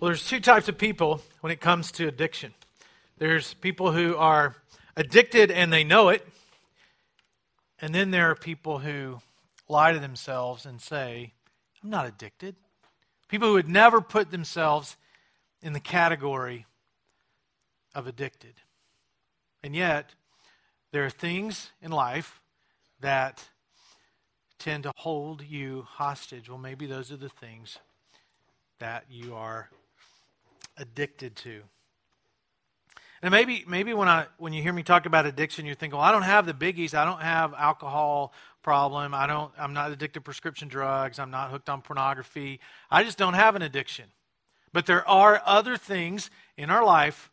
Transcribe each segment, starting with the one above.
Well, there's two types of people when it comes to addiction. There's people who are addicted and they know it. And then there are people who lie to themselves and say, I'm not addicted. People who would never put themselves in the category of addicted. And yet, there are things in life that tend to hold you hostage. Well, maybe those are the things that you are addicted to. And maybe maybe when I when you hear me talk about addiction, you think, well, I don't have the biggies. I don't have alcohol problem. I don't I'm not addicted to prescription drugs. I'm not hooked on pornography. I just don't have an addiction. But there are other things in our life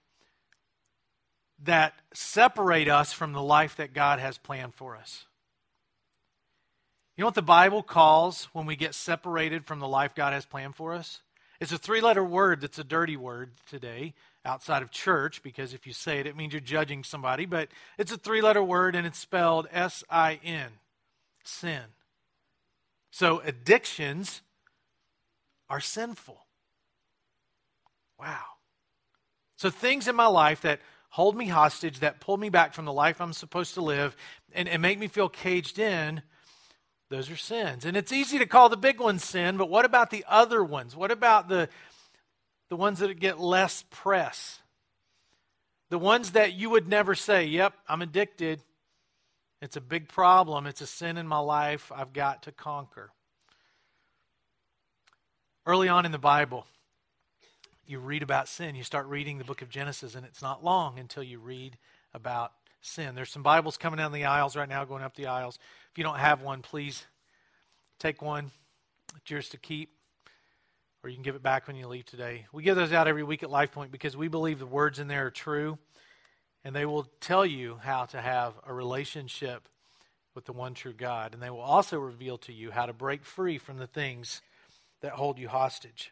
that separate us from the life that God has planned for us. You know what the Bible calls when we get separated from the life God has planned for us? It's a three letter word that's a dirty word today outside of church because if you say it, it means you're judging somebody. But it's a three letter word and it's spelled S I N sin. So addictions are sinful. Wow. So things in my life that hold me hostage, that pull me back from the life I'm supposed to live, and, and make me feel caged in those are sins. And it's easy to call the big ones sin, but what about the other ones? What about the, the ones that get less press? The ones that you would never say, Yep, I'm addicted. It's a big problem. It's a sin in my life I've got to conquer. Early on in the Bible, you read about sin. You start reading the book of Genesis, and it's not long until you read about sin. There's some Bibles coming down the aisles right now, going up the aisles. If you don't have one, please take one. It's yours to keep, or you can give it back when you leave today. We give those out every week at LifePoint because we believe the words in there are true, and they will tell you how to have a relationship with the one true God. And they will also reveal to you how to break free from the things that hold you hostage.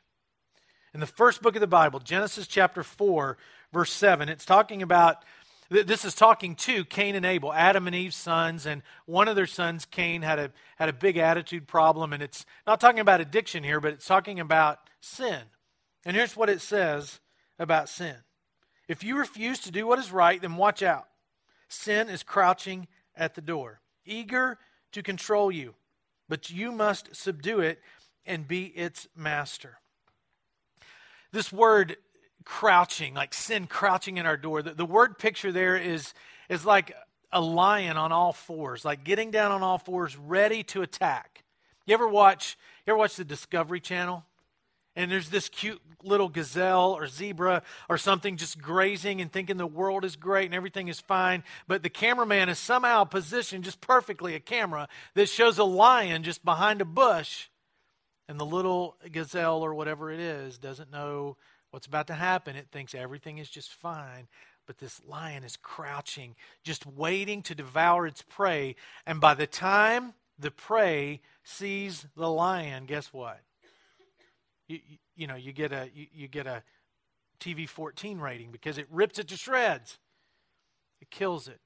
In the first book of the Bible, Genesis chapter 4, verse 7, it's talking about this is talking to Cain and Abel, Adam and Eve's sons, and one of their sons, Cain, had a, had a big attitude problem. And it's not talking about addiction here, but it's talking about sin. And here's what it says about sin If you refuse to do what is right, then watch out. Sin is crouching at the door, eager to control you, but you must subdue it and be its master. This word crouching, like sin crouching in our door. The, the word picture there is, is like a lion on all fours, like getting down on all fours, ready to attack. You ever watch, you ever watch the Discovery Channel? And there's this cute little gazelle or zebra or something just grazing and thinking the world is great and everything is fine. But the cameraman is somehow positioned just perfectly a camera that shows a lion just behind a bush. And the little gazelle or whatever it is doesn't know what's about to happen. It thinks everything is just fine. But this lion is crouching, just waiting to devour its prey. And by the time the prey sees the lion, guess what? You, you, you know, you get a you, you get a TV 14 rating because it rips it to shreds. It kills it.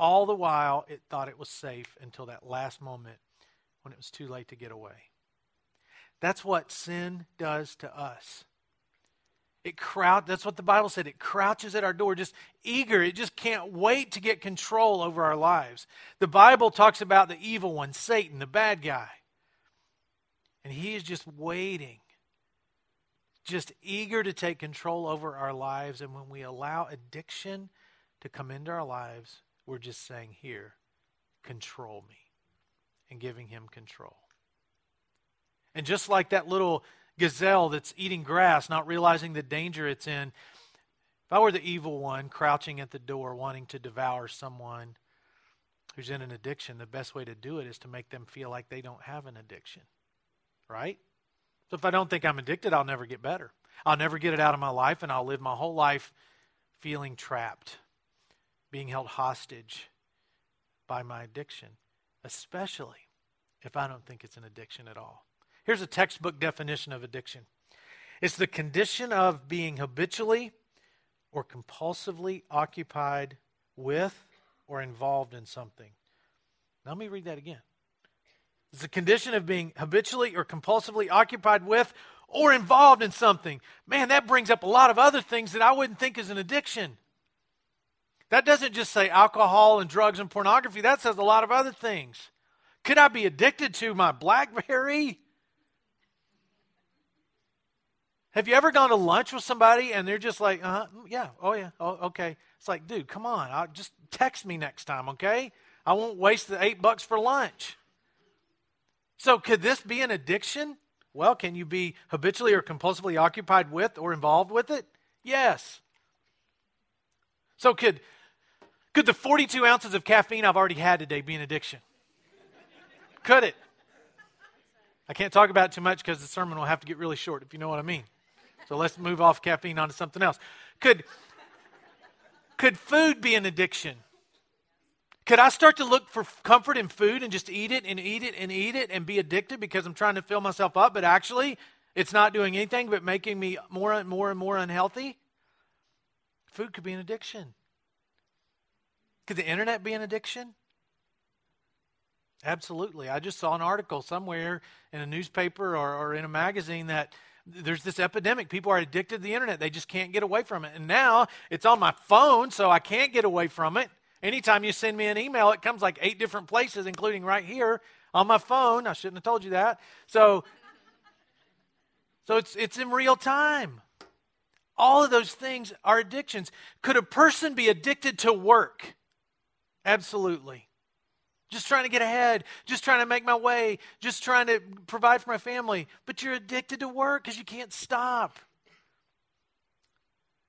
All the while, it thought it was safe until that last moment when it was too late to get away. That's what sin does to us. It crouch, that's what the Bible said. It crouches at our door, just eager. It just can't wait to get control over our lives. The Bible talks about the evil one, Satan, the bad guy. And he is just waiting, just eager to take control over our lives. And when we allow addiction to come into our lives, we're just saying, Here, control me, and giving him control. And just like that little gazelle that's eating grass, not realizing the danger it's in. If I were the evil one crouching at the door wanting to devour someone who's in an addiction, the best way to do it is to make them feel like they don't have an addiction. Right? So if I don't think I'm addicted, I'll never get better. I'll never get it out of my life, and I'll live my whole life feeling trapped, being held hostage by my addiction, especially if I don't think it's an addiction at all. Here's a textbook definition of addiction it's the condition of being habitually or compulsively occupied with or involved in something. Now, let me read that again. It's the condition of being habitually or compulsively occupied with or involved in something. Man, that brings up a lot of other things that I wouldn't think is an addiction. That doesn't just say alcohol and drugs and pornography, that says a lot of other things. Could I be addicted to my Blackberry? Have you ever gone to lunch with somebody and they're just like, uh huh, yeah, oh yeah, oh, okay. It's like, dude, come on, I'll just text me next time, okay? I won't waste the eight bucks for lunch. So, could this be an addiction? Well, can you be habitually or compulsively occupied with or involved with it? Yes. So, could, could the 42 ounces of caffeine I've already had today be an addiction? could it? I can't talk about it too much because the sermon will have to get really short, if you know what I mean. So let's move off caffeine onto something else. Could, could food be an addiction? Could I start to look for comfort in food and just eat it and eat it and eat it and be addicted because I'm trying to fill myself up, but actually it's not doing anything but making me more and more and more unhealthy? Food could be an addiction. Could the internet be an addiction? Absolutely. I just saw an article somewhere in a newspaper or, or in a magazine that there's this epidemic. People are addicted to the internet. They just can't get away from it. And now it's on my phone, so I can't get away from it. Anytime you send me an email, it comes like eight different places, including right here on my phone. I shouldn't have told you that. So, so it's, it's in real time. All of those things are addictions. Could a person be addicted to work? Absolutely. Just trying to get ahead, just trying to make my way, just trying to provide for my family. But you're addicted to work because you can't stop.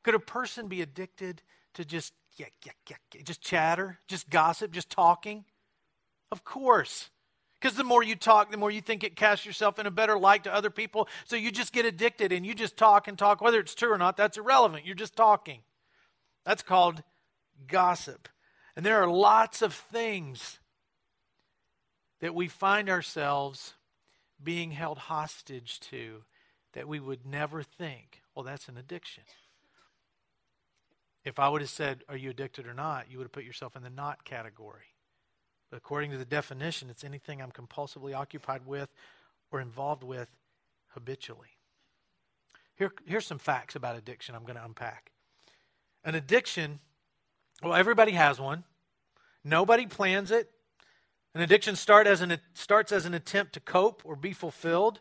Could a person be addicted to just yeah, yeah, yeah, just chatter, just gossip, just talking? Of course. Because the more you talk, the more you think it casts yourself in a better light to other people. So you just get addicted and you just talk and talk. Whether it's true or not, that's irrelevant. You're just talking. That's called gossip. And there are lots of things that we find ourselves being held hostage to that we would never think, well, that's an addiction. If I would have said, Are you addicted or not? you would have put yourself in the not category. But according to the definition, it's anything I'm compulsively occupied with or involved with habitually. Here, here's some facts about addiction I'm going to unpack. An addiction, well, everybody has one. Nobody plans it. An addiction start as an, starts as an attempt to cope or be fulfilled.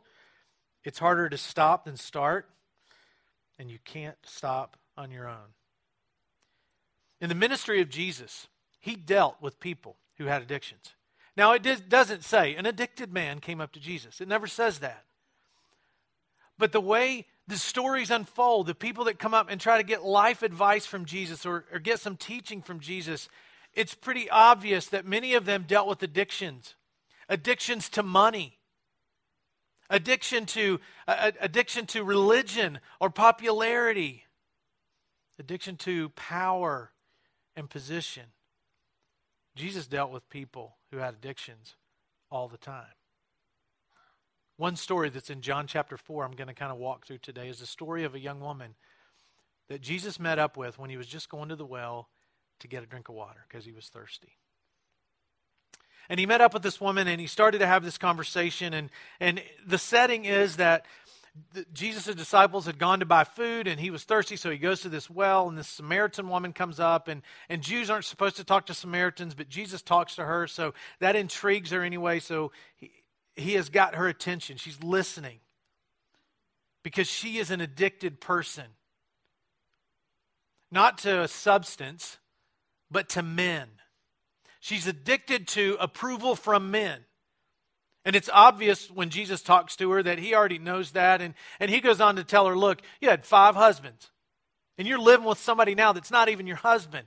It's harder to stop than start, and you can't stop on your own. In the ministry of Jesus, he dealt with people who had addictions. Now, it doesn't say an addicted man came up to Jesus, it never says that. But the way the stories unfold, the people that come up and try to get life advice from Jesus or, or get some teaching from Jesus, it's pretty obvious that many of them dealt with addictions addictions to money addiction to uh, addiction to religion or popularity addiction to power and position. Jesus dealt with people who had addictions all the time. One story that's in John chapter 4, I'm going to kind of walk through today, is the story of a young woman that Jesus met up with when he was just going to the well to get a drink of water because he was thirsty. And he met up with this woman and he started to have this conversation. And, and the setting is that Jesus' disciples had gone to buy food and he was thirsty, so he goes to this well, and this Samaritan woman comes up. And, and Jews aren't supposed to talk to Samaritans, but Jesus talks to her, so that intrigues her anyway. So he, he has got her attention. She's listening because she is an addicted person. Not to a substance, but to men. She's addicted to approval from men. And it's obvious when Jesus talks to her that he already knows that. And, and he goes on to tell her, Look, you had five husbands, and you're living with somebody now that's not even your husband.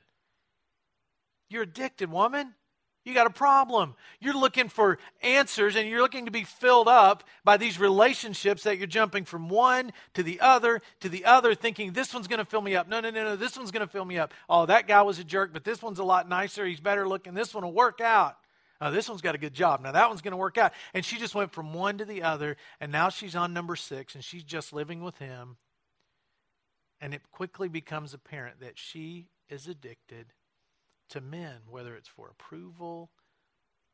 You're addicted, woman. You got a problem. You're looking for answers and you're looking to be filled up by these relationships that you're jumping from one to the other to the other, thinking this one's going to fill me up. No, no, no, no. This one's going to fill me up. Oh, that guy was a jerk, but this one's a lot nicer. He's better looking. This one will work out. Oh, this one's got a good job. Now that one's going to work out. And she just went from one to the other, and now she's on number six, and she's just living with him. And it quickly becomes apparent that she is addicted to men, whether it's for approval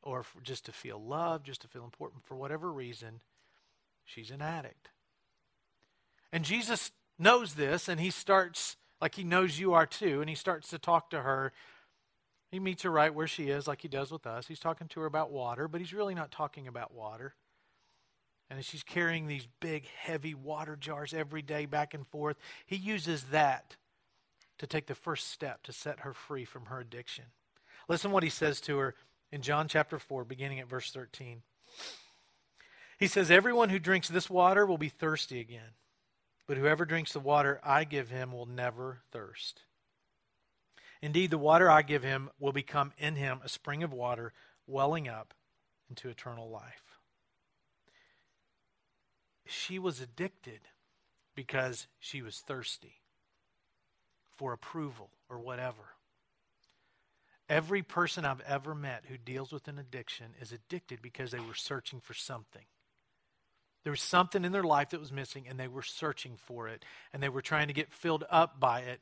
or for just to feel loved, just to feel important, for whatever reason, she's an addict. And Jesus knows this, and he starts, like he knows you are too, and he starts to talk to her. He meets her right where she is, like he does with us. He's talking to her about water, but he's really not talking about water. And she's carrying these big, heavy water jars every day back and forth. He uses that to take the first step to set her free from her addiction. Listen what he says to her in John chapter 4, beginning at verse 13. He says, Everyone who drinks this water will be thirsty again, but whoever drinks the water I give him will never thirst. Indeed, the water I give him will become in him a spring of water welling up into eternal life. She was addicted because she was thirsty for approval or whatever. Every person I've ever met who deals with an addiction is addicted because they were searching for something. There was something in their life that was missing, and they were searching for it, and they were trying to get filled up by it.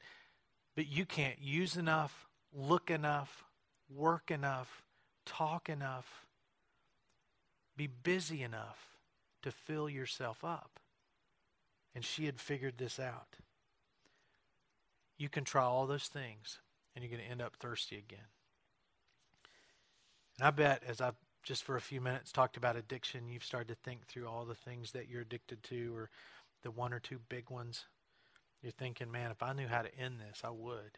But you can't use enough, look enough, work enough, talk enough, be busy enough to fill yourself up. And she had figured this out. You can try all those things, and you're going to end up thirsty again. And I bet as I've just for a few minutes talked about addiction, you've started to think through all the things that you're addicted to or the one or two big ones. You're thinking, man, if I knew how to end this, I would.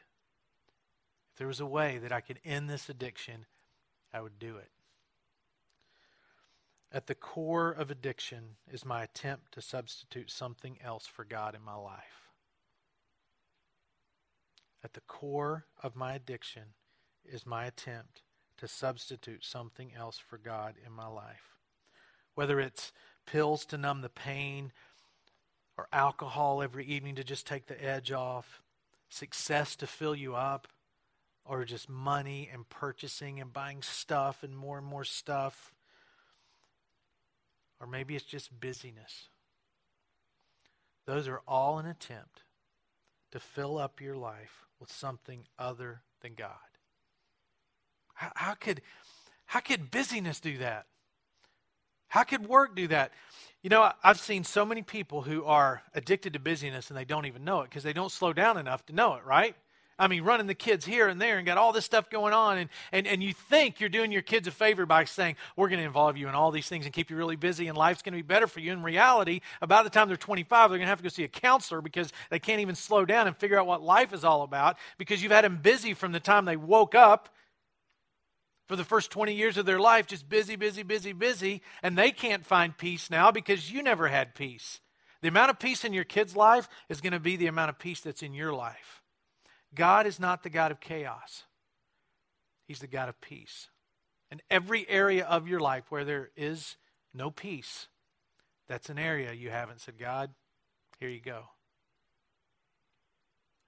If there was a way that I could end this addiction, I would do it. At the core of addiction is my attempt to substitute something else for God in my life. At the core of my addiction is my attempt to substitute something else for God in my life. Whether it's pills to numb the pain, or alcohol every evening to just take the edge off, success to fill you up, or just money and purchasing and buying stuff and more and more stuff. Or maybe it's just busyness. Those are all an attempt to fill up your life with something other than God. How, how could how could busyness do that? How could work do that? You know, I've seen so many people who are addicted to busyness and they don't even know it because they don't slow down enough to know it, right? I mean, running the kids here and there and got all this stuff going on, and, and, and you think you're doing your kids a favor by saying, We're going to involve you in all these things and keep you really busy, and life's going to be better for you. In reality, about the time they're 25, they're going to have to go see a counselor because they can't even slow down and figure out what life is all about because you've had them busy from the time they woke up for the first 20 years of their life, just busy, busy, busy, busy, and they can't find peace now because you never had peace. The amount of peace in your kid's life is going to be the amount of peace that's in your life. God is not the God of chaos, He's the God of peace. In every area of your life where there is no peace, that's an area you haven't said, God, here you go.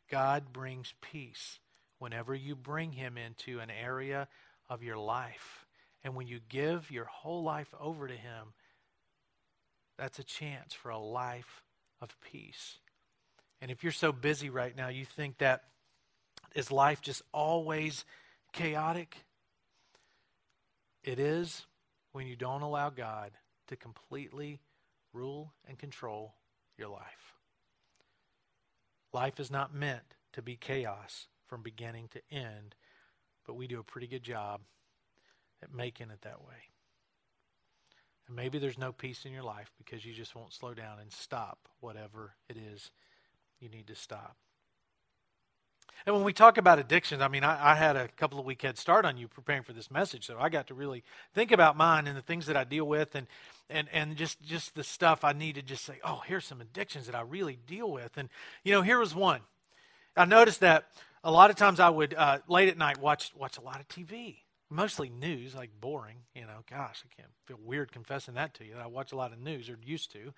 God brings peace whenever you bring Him into an area of your life. And when you give your whole life over to Him, that's a chance for a life of peace. And if you're so busy right now, you think that is life just always chaotic? It is when you don't allow God to completely rule and control your life. Life is not meant to be chaos from beginning to end but we do a pretty good job at making it that way. And maybe there's no peace in your life because you just won't slow down and stop whatever it is you need to stop. And when we talk about addictions, I mean, I, I, had a couple of week head start on you preparing for this message, so I got to really think about mine and the things that I deal with, and and and just just the stuff I need to just say, oh, here's some addictions that I really deal with, and you know, here was one. I noticed that a lot of times I would uh, late at night watch watch a lot of TV, mostly news, like boring. You know, gosh, I can't feel weird confessing that to you. That I watch a lot of news or used to.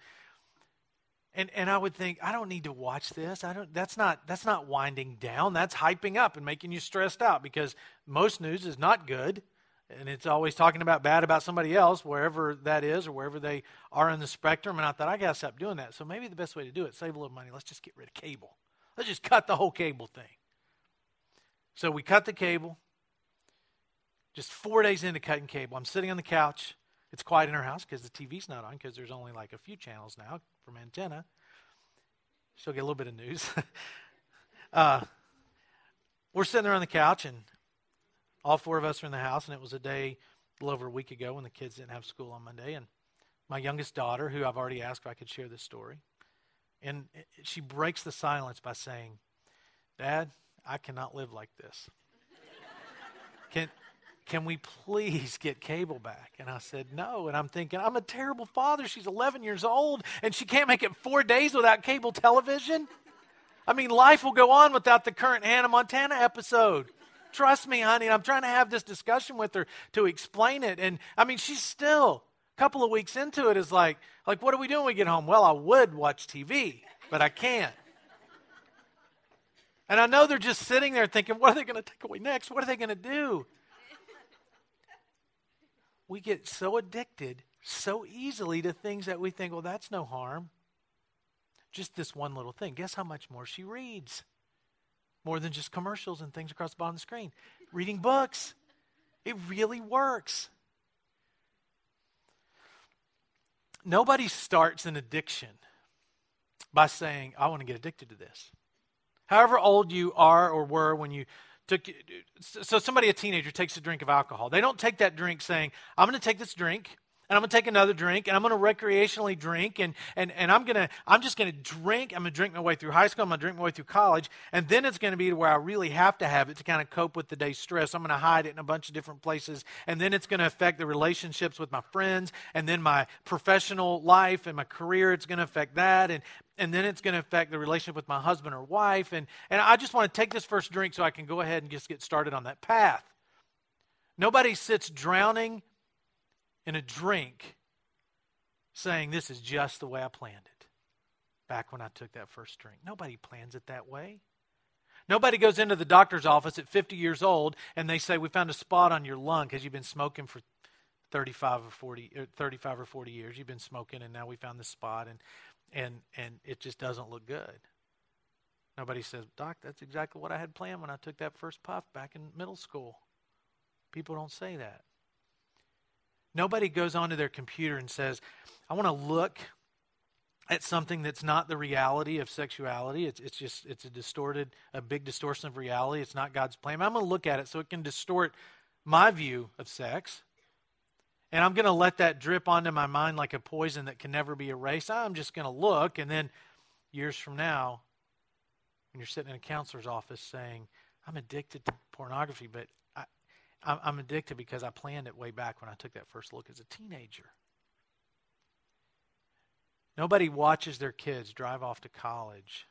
And and I would think I don't need to watch this. I don't. That's not that's not winding down. That's hyping up and making you stressed out because most news is not good, and it's always talking about bad about somebody else wherever that is or wherever they are in the spectrum. And I thought I got to stop doing that. So maybe the best way to do it, save a little money. Let's just get rid of cable. Let's just cut the whole cable thing. So we cut the cable. Just four days into cutting cable, I'm sitting on the couch. It's quiet in our house because the TV's not on because there's only like a few channels now from antenna. She'll get a little bit of news. uh, we're sitting there on the couch, and all four of us are in the house, and it was a day a little over a week ago when the kids didn't have school on Monday. And my youngest daughter, who I've already asked if I could share this story, and she breaks the silence by saying, Dad, I cannot live like this. Can, can we please get cable back? And I said, No. And I'm thinking, I'm a terrible father. She's 11 years old, and she can't make it four days without cable television. I mean, life will go on without the current Hannah Montana episode. Trust me, honey. I'm trying to have this discussion with her to explain it. And I mean, she's still a couple of weeks into it is like, like, what are we doing when we get home? Well, I would watch TV, but I can't. And I know they're just sitting there thinking, what are they going to take away next? What are they going to do? We get so addicted so easily to things that we think, well, that's no harm. Just this one little thing. Guess how much more she reads? More than just commercials and things across the bottom of the screen. Reading books. It really works. Nobody starts an addiction by saying, I want to get addicted to this. However old you are or were when you took, so somebody, a teenager, takes a drink of alcohol. They don't take that drink saying, I'm going to take this drink and I'm to take another drink and I'm to recreationally drink and, and, and I'm to, I'm just to drink. I'm to drink my way through high school. I'm to drink my way through college. And then it's to be to where I really have to have it to kind of cope with the day's stress. I'm to hide it in a bunch of different places. And then it's to affect the relationships with my friends and then my professional life and my career. It's to affect that. And, and then it's to affect the relationship with my husband or wife. And, and I just want to take this first drink so I can go ahead and just get started on that path. Nobody sits drowning in a drink saying, This is just the way I planned it back when I took that first drink. Nobody plans it that way. Nobody goes into the doctor's office at 50 years old and they say, We found a spot on your lung because you've been smoking for 35 or 40 or er, 35 or 40 years you've been smoking and now we found this spot and and and it just doesn't look good nobody says doc that's exactly what i had planned when i took that first puff back in middle school people don't say that Nobody goes onto their computer and says, I want to look at something that's not the reality of sexuality. It's, it's just, it's a distorted, a big distortion of reality. It's not God's plan. I'm going to look at it so it can distort my view of sex. And I'm going to let that drip onto my mind like a poison that can never be erased. I'm just going to look. And then years from now, when you're sitting in a counselor's office saying, I'm addicted to pornography, but I'm addicted because I planned it way back when I took that first look as a teenager. Nobody watches their kids drive off to college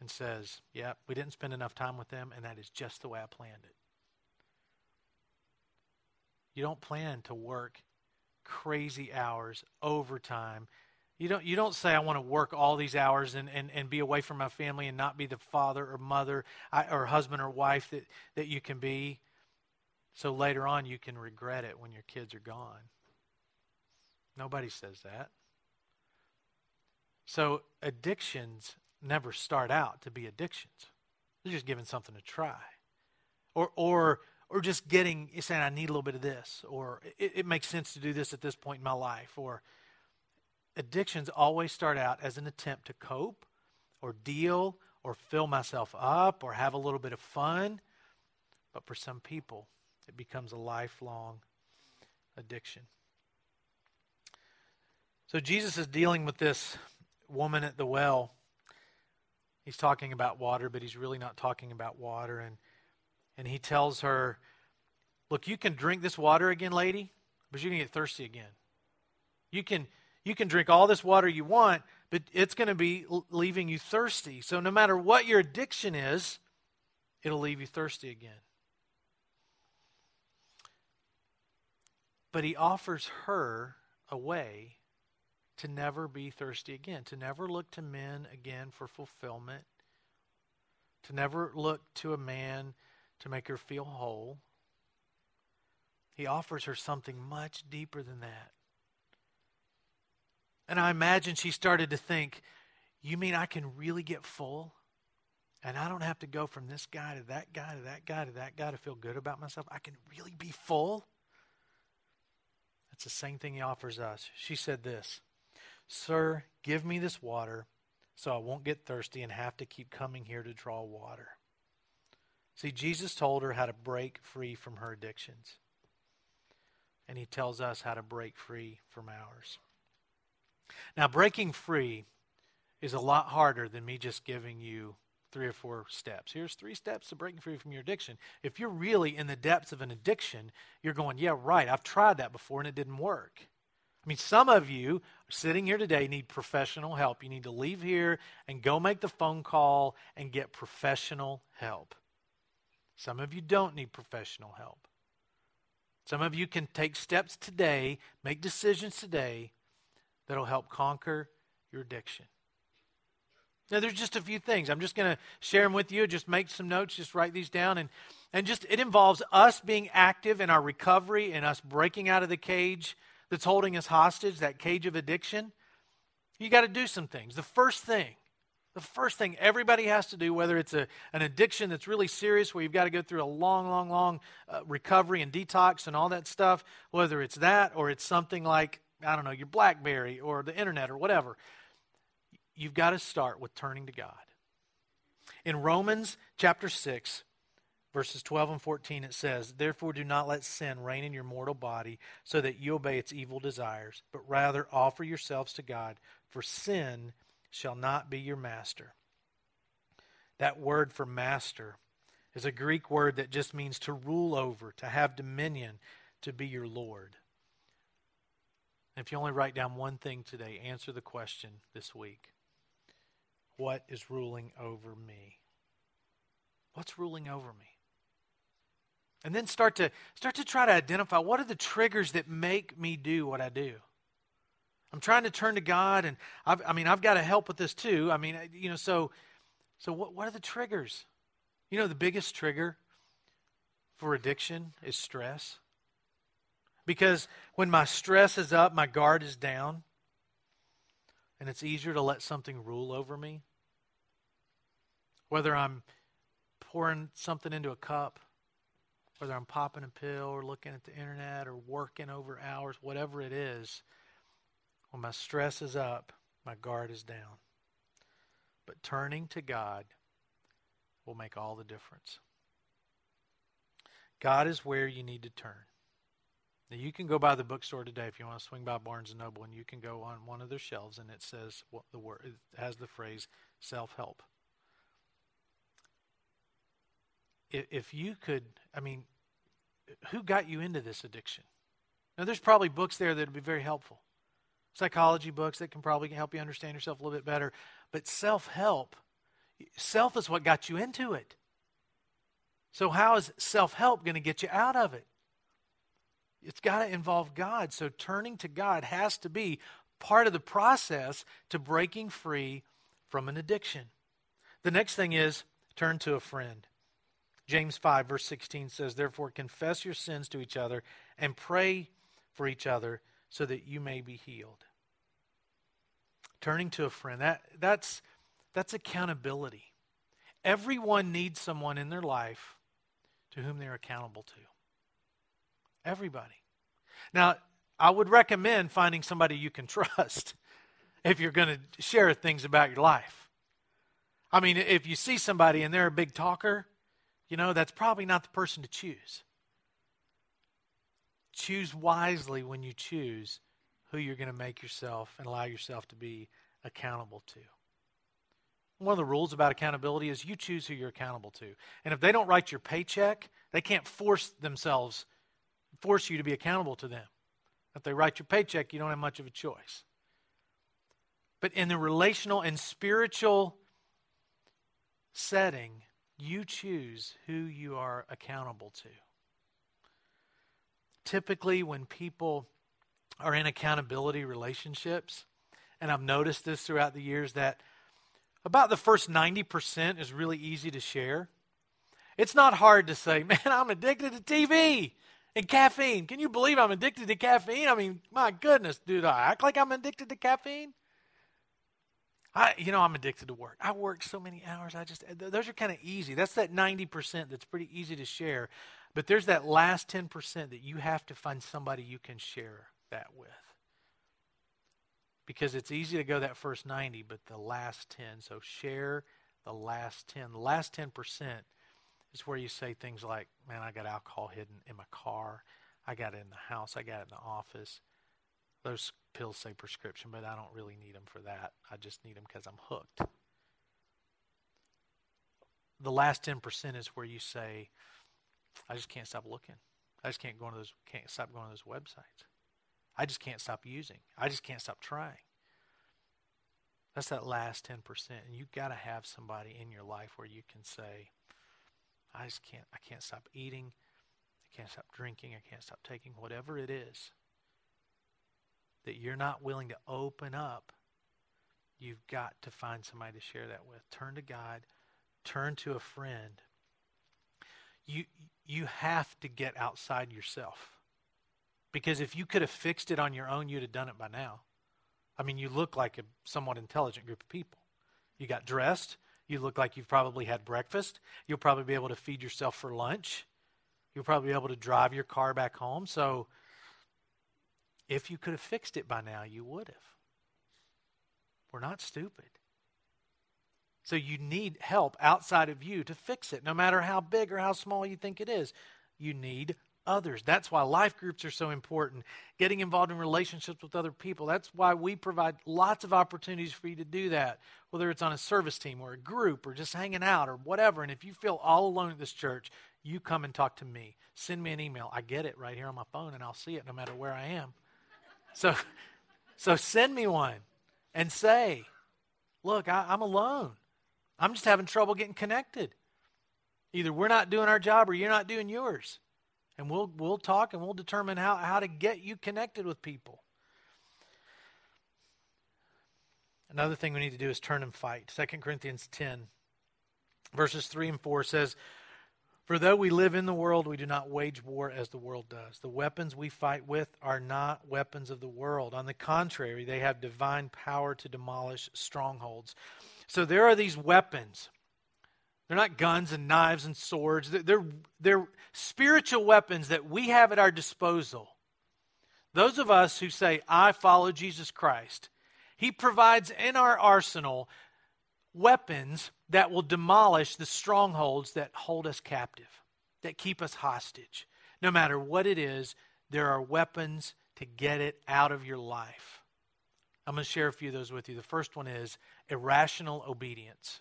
and says, Yep, yeah, we didn't spend enough time with them, and that is just the way I planned it. You don't plan to work crazy hours, overtime. You don't, you don't say, I want to work all these hours and, and, and be away from my family and not be the father or mother or husband or wife that, that you can be. So later on, you can regret it when your kids are gone. Nobody says that. So addictions never start out to be addictions. They're just giving something to try. Or, or, or just getting, saying, I need a little bit of this. Or it, it makes sense to do this at this point in my life. Or addictions always start out as an attempt to cope or deal or fill myself up or have a little bit of fun. But for some people, it becomes a lifelong addiction. So Jesus is dealing with this woman at the well. He's talking about water, but he's really not talking about water. And, and he tells her, Look, you can drink this water again, lady, but you're going to get thirsty again. You can, you can drink all this water you want, but it's going to be leaving you thirsty. So no matter what your addiction is, it'll leave you thirsty again. But he offers her a way to never be thirsty again, to never look to men again for fulfillment, to never look to a man to make her feel whole. He offers her something much deeper than that. And I imagine she started to think, You mean I can really get full? And I don't have to go from this guy to that guy to that guy to that guy to feel good about myself. I can really be full? That's the same thing he offers us. She said this Sir, give me this water so I won't get thirsty and have to keep coming here to draw water. See, Jesus told her how to break free from her addictions. And he tells us how to break free from ours. Now, breaking free is a lot harder than me just giving you three or four steps. Here's three steps to breaking free from your addiction. If you're really in the depths of an addiction, you're going, yeah, right, I've tried that before and it didn't work. I mean, some of you sitting here today need professional help. You need to leave here and go make the phone call and get professional help. Some of you don't need professional help. Some of you can take steps today, make decisions today that'll help conquer your addiction. Now, there's just a few things. I'm just going to share them with you. Just make some notes, just write these down. And, and just it involves us being active in our recovery and us breaking out of the cage that's holding us hostage, that cage of addiction. You got to do some things. The first thing the first thing everybody has to do, whether it's a, an addiction that's really serious, where you've got to go through a long, long, long uh, recovery and detox and all that stuff, whether it's that or it's something like, I don't know, your Blackberry or the internet or whatever, you've got to start with turning to God. In Romans chapter 6, verses 12 and 14, it says, Therefore do not let sin reign in your mortal body so that you obey its evil desires, but rather offer yourselves to God, for sin shall not be your master. That word for master is a Greek word that just means to rule over, to have dominion, to be your Lord. If you only write down one thing today, answer the question this week What is ruling over me? What's ruling over me? And then start to start to try to identify what are the triggers that make me do what I do. I'm trying to turn to God, and I've, i mean, I've got to help with this too. I mean, you know, so, so what, what are the triggers? You know, the biggest trigger for addiction is stress. Because when my stress is up, my guard is down, and it's easier to let something rule over me. Whether I'm pouring something into a cup, whether I'm popping a pill or looking at the internet or working over hours, whatever it is, when my stress is up, my guard is down. But turning to God will make all the difference. God is where you need to turn. Now you can go by the bookstore today if you want to swing by Barnes and Noble, and you can go on one of their shelves, and it says what the word it has the phrase self-help. If you could, I mean, who got you into this addiction? Now, there's probably books there that would be very helpful psychology books that can probably help you understand yourself a little bit better. But self help, self is what got you into it. So, how is self help going to get you out of it? It's got to involve God. So, turning to God has to be part of the process to breaking free from an addiction. The next thing is turn to a friend. James 5, verse 16 says, Therefore, confess your sins to each other and pray for each other so that you may be healed. Turning to a friend, that, that's, that's accountability. Everyone needs someone in their life to whom they're accountable to. Everybody. Now, I would recommend finding somebody you can trust if you're going to share things about your life. I mean, if you see somebody and they're a big talker, you know, that's probably not the person to choose. Choose wisely when you choose who you're going to make yourself and allow yourself to be accountable to. One of the rules about accountability is you choose who you're accountable to. And if they don't write your paycheck, they can't force themselves, force you to be accountable to them. If they write your paycheck, you don't have much of a choice. But in the relational and spiritual setting, you choose who you are accountable to typically when people are in accountability relationships, and I've noticed this throughout the years that about the first 90% is really easy to share. It's not hard to say, man, I'm addicted to TV and caffeine. Can you believe I'm addicted to caffeine? I mean, my goodness, dude, I act like I'm addicted to caffeine? I, you know, I'm addicted to work. I work so many hours. I just, those are kind of easy. That's that 90% that's pretty easy to share. But there's that last 10% that you have to find somebody you can share that with. because it's easy to go that first 90, but the last 10. So share the last 10. The last 10% is where you say things like, man, I got alcohol hidden in my car. I got it in the house. I got it in the office. Those pills say prescription, but I don't really need them for that. I just need them because I'm hooked. The last 10% is where you say, I just can't stop looking. I just can't go into those can't stop going to those websites. I just can't stop using. I just can't stop trying. That's that last 10%. And you've got to have somebody in your life where you can say, I just can't, I can't stop eating. I can't stop drinking. I can't stop taking whatever it is that you're not willing to open up. You've got to find somebody to share that with. Turn to God. Turn to a friend. You, you have to get outside yourself. Because if you could have fixed it on your own, you'd have done it by now. I mean, you look like a somewhat intelligent group of people. You got dressed. You look like you've probably had breakfast. You'll probably be able to feed yourself for lunch. You'll probably be able to drive your car back home. So, if you could have fixed it by now, you would have. We're not stupid. So, you need help outside of you to fix it, no matter how big or how small you think it is. You need others. That's why life groups are so important. Getting involved in relationships with other people. That's why we provide lots of opportunities for you to do that, whether it's on a service team or a group or just hanging out or whatever. And if you feel all alone at this church, you come and talk to me. Send me an email. I get it right here on my phone and I'll see it no matter where I am. So, so send me one and say, look, I, I'm alone. I'm just having trouble getting connected. Either we're not doing our job or you're not doing yours. And we'll, we'll talk and we'll determine how, how to get you connected with people. Another thing we need to do is turn and fight. 2 Corinthians 10, verses 3 and 4 says, For though we live in the world, we do not wage war as the world does. The weapons we fight with are not weapons of the world. On the contrary, they have divine power to demolish strongholds. So there are these weapons they're not guns and knives and swords. They're, they're spiritual weapons that we have at our disposal. Those of us who say, I follow Jesus Christ, He provides in our arsenal weapons that will demolish the strongholds that hold us captive, that keep us hostage. No matter what it is, there are weapons to get it out of your life. I'm going to share a few of those with you. The first one is irrational obedience.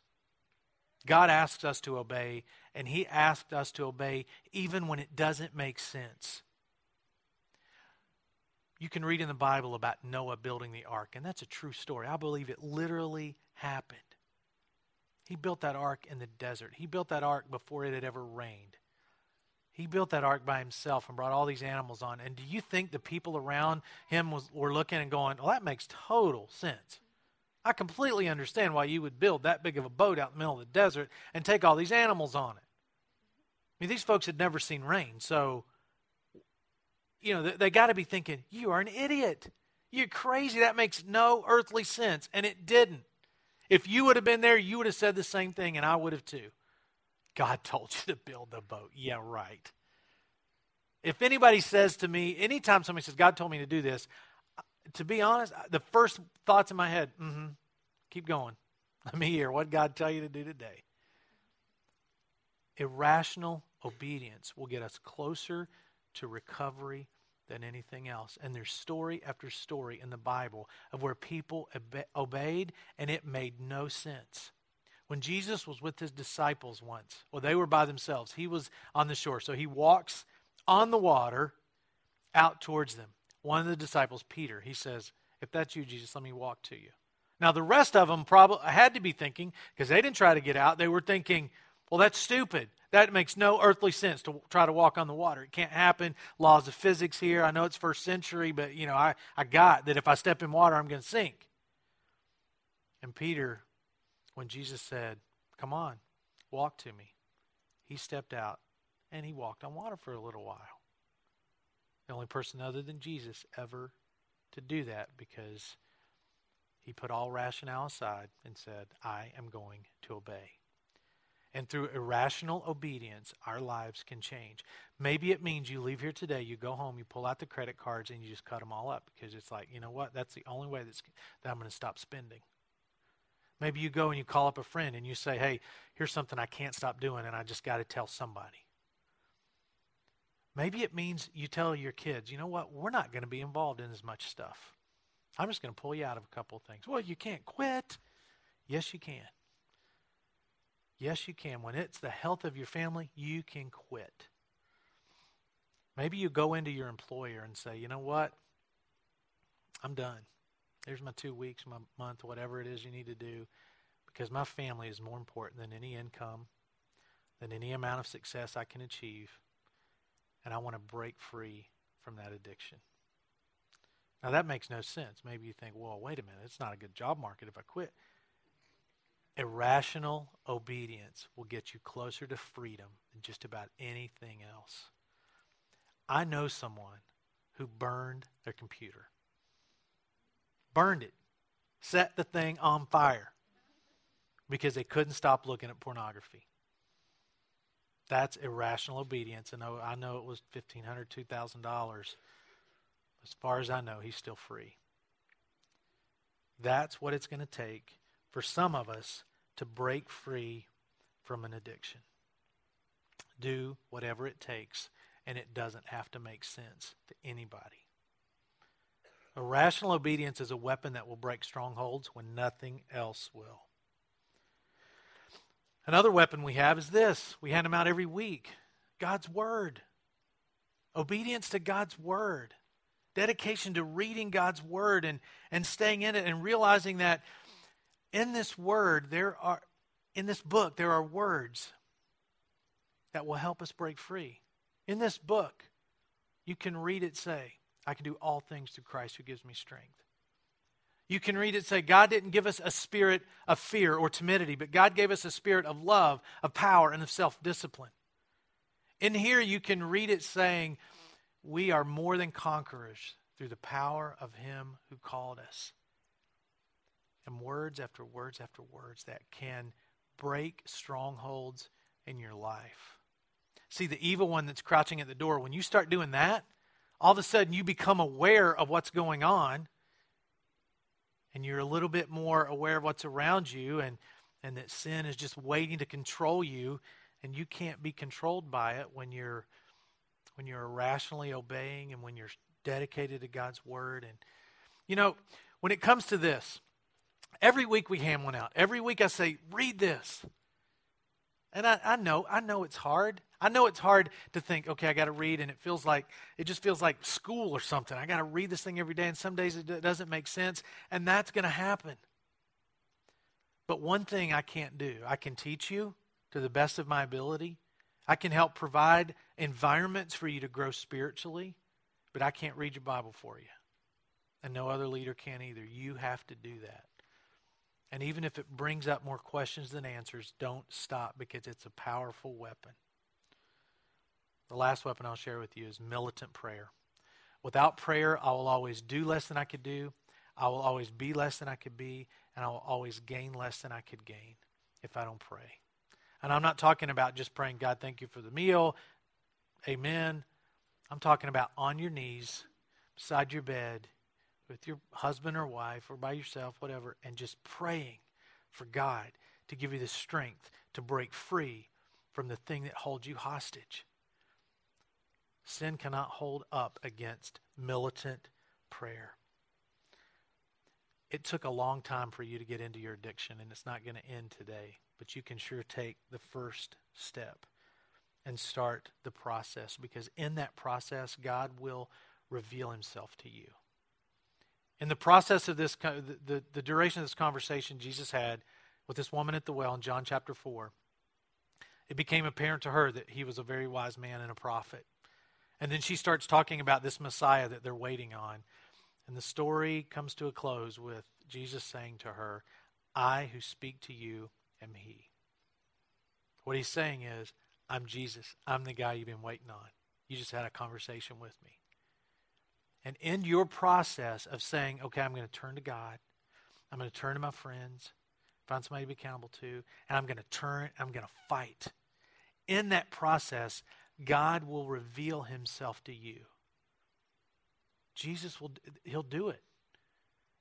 God asks us to obey, and He asked us to obey even when it doesn't make sense. You can read in the Bible about Noah building the ark, and that's a true story. I believe it literally happened. He built that ark in the desert, he built that ark before it had ever rained. He built that ark by himself and brought all these animals on. And do you think the people around him was, were looking and going, well, that makes total sense? I completely understand why you would build that big of a boat out in the middle of the desert and take all these animals on it. I mean, these folks had never seen rain, so, you know, they, they got to be thinking, you are an idiot. You're crazy. That makes no earthly sense. And it didn't. If you would have been there, you would have said the same thing, and I would have too. God told you to build the boat. Yeah, right. If anybody says to me, anytime somebody says, God told me to do this, to be honest, the first thoughts in my head, mm-hmm, keep going. Let me hear what God tell you to do today. Irrational obedience will get us closer to recovery than anything else. And there's story after story in the Bible of where people obeyed and it made no sense. When Jesus was with his disciples once, well, they were by themselves. He was on the shore. So he walks on the water out towards them one of the disciples, Peter, he says, If that's you, Jesus, let me walk to you. Now, the rest of them probably had to be thinking, because they didn't try to get out, they were thinking, Well, that's stupid. That makes no earthly sense to try to walk on the water. It can't happen. Laws of physics here. I know it's first century, but, you know, I, I got that if I step in water, I'm going to sink. And Peter, when Jesus said, Come on, walk to me, he stepped out and he walked on water for a little while the only person other than Jesus ever to do that because he put all rationale aside and said, I am going to obey. And through irrational obedience, our lives can change. Maybe it means you leave here today, you go home, you pull out the credit cards, and you just cut them all up because it's like, you know what? That's the only way that's, that I'm going to stop spending. Maybe you go and you call up a friend and you say, hey, here's something I can't stop doing, and I just got to tell somebody. Maybe it means you tell your kids, you know what? We're not going to be involved in as much stuff. I'm just going to pull you out of a couple of things. Well, you can't quit. Yes, you can. Yes, you can. When it's the health of your family, you can quit. Maybe you go into your employer and say, you know what? I'm done. There's my two weeks, my month, whatever it is you need to do, because my family is more important than any income, than any amount of success I can achieve. And I want to break free from that addiction. Now, that makes no sense. Maybe you think, well, wait a minute, it's not a good job market if I quit. Irrational obedience will get you closer to freedom than just about anything else. I know someone who burned their computer, burned it, set the thing on fire because they couldn't stop looking at pornography. That's irrational obedience. And I know it was $1,500, $2,000. As far as I know, he's still free. That's what it's going to take for some of us to break free from an addiction. Do whatever it takes, and it doesn't have to make sense to anybody. Irrational obedience is a weapon that will break strongholds when nothing else will. Another weapon we have is this we hand them out every week God's Word. Obedience to God's Word. Dedication to reading God's Word and, and staying in it and realizing that in this word, there are, in this book, there are words that will help us break free. In this book, you can read it say, I can do all things through Christ who gives me strength. You can read it say, God didn't give us a spirit of fear or timidity, but God gave us a spirit of love, of power, and of self discipline. In here, you can read it saying, We are more than conquerors through the power of Him who called us and words after words after words that can break strongholds in your life. See, the evil one that's crouching at the door, when you start doing that, all of a sudden you become aware of what's going on and you're a little bit more aware of what's around you and, and that sin is just waiting to control you and you can't be controlled by it when you're when you're irrationally obeying and when you're dedicated to God's word and you know when it comes to this Every week we hand one out. Every week I say, read this. And I, I know, I know it's hard. I know it's hard to think, okay, I got to read, and it feels like, it just feels like school or something. I got to read this thing every day, and some days it doesn't make sense, and that's going to happen. But one thing I can't do, I can teach you to the best of my ability. I can help provide environments for you to grow spiritually, but I can't read your Bible for you. And no other leader can either. You have to do that. And even if it brings up more questions than answers, don't stop because it's a powerful weapon. The last weapon I'll share with you is militant prayer. Without prayer, I will always do less than I could do. I will always be less than I could be. And I will always gain less than I could gain if I don't pray. And I'm not talking about just praying, God, thank you for the meal. Amen. I'm talking about on your knees, beside your bed, with your husband or wife or by yourself, whatever, and just praying for God to give you the strength to break free from the thing that holds you hostage. Sin cannot hold up against militant prayer. It took a long time for you to get into your addiction, and it's not going to end today, but you can sure take the first step and start the process because in that process, God will reveal himself to you. In the process of this, the, the, the duration of this conversation Jesus had with this woman at the well in John chapter 4, it became apparent to her that he was a very wise man and a prophet. And then she starts talking about this Messiah that they're waiting on. And the story comes to a close with Jesus saying to her, I who speak to you am he. What he's saying is, I'm Jesus. I'm the guy you've been waiting on. You just had a conversation with me. And in your process of saying, okay, I'm going to turn to God, I'm going to turn to my friends, find somebody to be accountable to, and I'm going to turn, I'm going to fight. In that process, God will reveal himself to you. Jesus will he'll do it.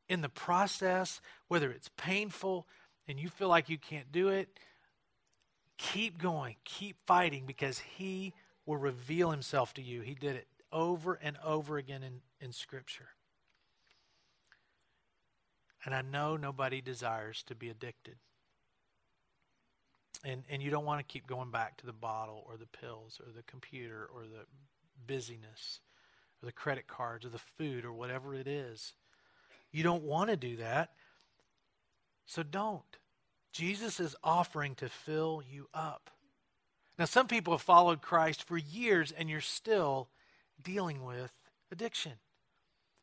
In the process, whether it's painful and you feel like you can't do it, keep going, keep fighting because he will reveal himself to you. He did it over and over again in, in Scripture. And I know nobody desires to be addicted. And, and you don't want to keep going back to the bottle or the pills or the computer or the busyness or the credit cards or the food or whatever it is. You don't want to do that. So don't. Jesus is offering to fill you up. Now, some people have followed Christ for years and you're still dealing with addiction.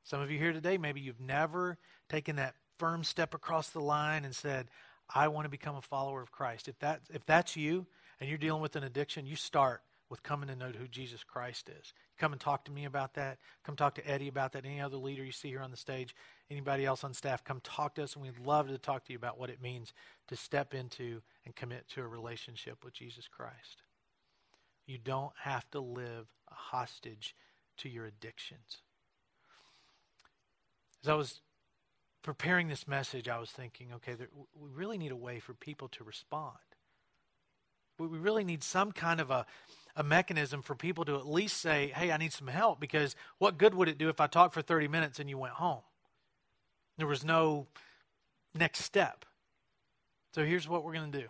Some of you here today, maybe you've never taken that firm step across the line and said, I want to become a follower of Christ. If, that, if that's you and you're dealing with an addiction, you start with coming to know who Jesus Christ is. Come and talk to me about that. Come talk to Eddie about that. Any other leader you see here on the stage, anybody else on staff, come talk to us, and we'd love to talk to you about what it means to step into and commit to a relationship with Jesus Christ. You don't have to live a hostage to your addictions. As I was preparing this message, I was thinking, okay, there, we really need a way for people to respond. We, really need some kind of a, a mechanism for people to at least say, hey, I need some help, because what good would it do if I talked for 30 minutes and you went home? There was no next step. So here's what we're going to do.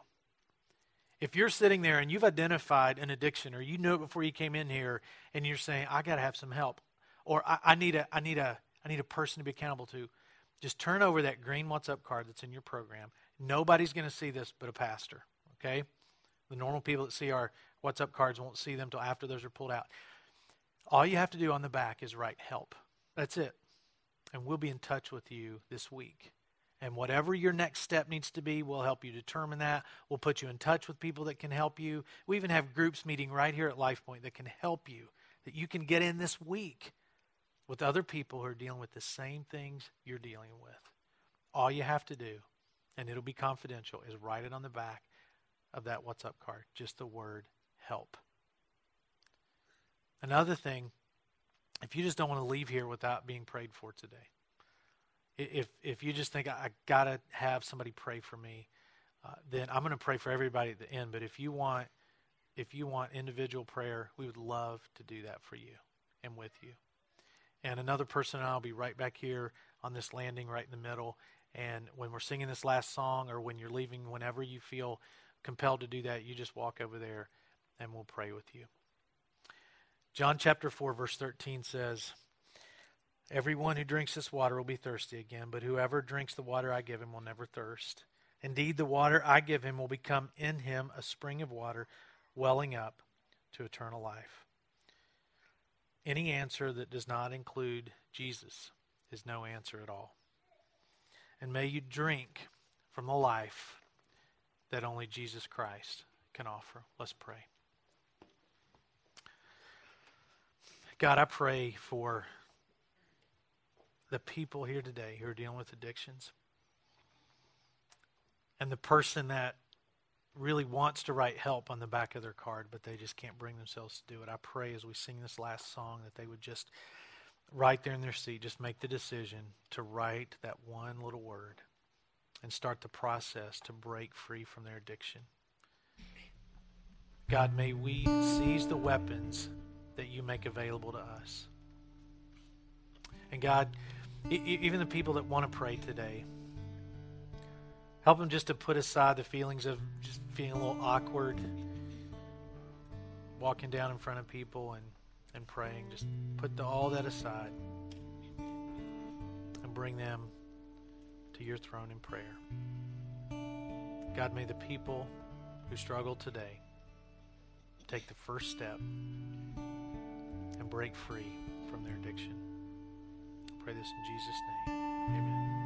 If you're sitting there and you've identified an addiction or you knew it before you came in here and you're saying, I got to have some help, or I, I, need a, I, need a, I need a person to be accountable to, just turn over that green WhatsApp card that's in your program. Nobody's going to see this but a pastor, okay? The normal people that see our WhatsApp cards won't see them until after those are pulled out. All you have to do on the back is write help. That's it. And we'll be in touch with you this week. And whatever your next step needs to be, we'll help you determine that. We'll put you in touch with people that can help you. We even have groups meeting right here at LifePoint that can help you, that you can get in this week with other people who are dealing with the same things you're dealing with. All you have to do, and it'll be confidential, is write it on the back of that WhatsApp card, just the word help. Another thing, if you just don't want to leave here without being prayed for today, if if you just think I, gotta have somebody pray for me, uh, then I'm going to pray for everybody at the end. But if you want if you want individual prayer, we would love to do that for you and with you. And another person and I'll be right back here on this landing, right in the middle. And when we're singing this last song, or when you're leaving, whenever you feel compelled to do that, you just walk over there, and we'll pray with you. John chapter four, verse thirteen says. Everyone who drinks this water will be thirsty again, but whoever drinks the water I give him will never thirst. Indeed, the water I give him will become in him a spring of water welling up to eternal life. Any answer that does not include Jesus is no answer at all. And may you drink from the life that only Jesus Christ can offer. Let's pray. God, I pray for the people here today who are dealing with addictions and the person that really wants to write help on the back of their card, but they just can't bring themselves to do it. I pray as we sing this last song that they would just, right there in their seat, just make the decision to write that one little word and start the process to break free from their addiction. God, may we seize the weapons that you make available to us. And God, even the people that want to pray today, help them just to put aside the feelings of just feeling a little awkward, walking down in front of people and, and praying. Just put the, all that aside and bring them to your throne in prayer. God, may the people who struggle today take the first step and break free from their addiction pray this in Jesus' name. Amen.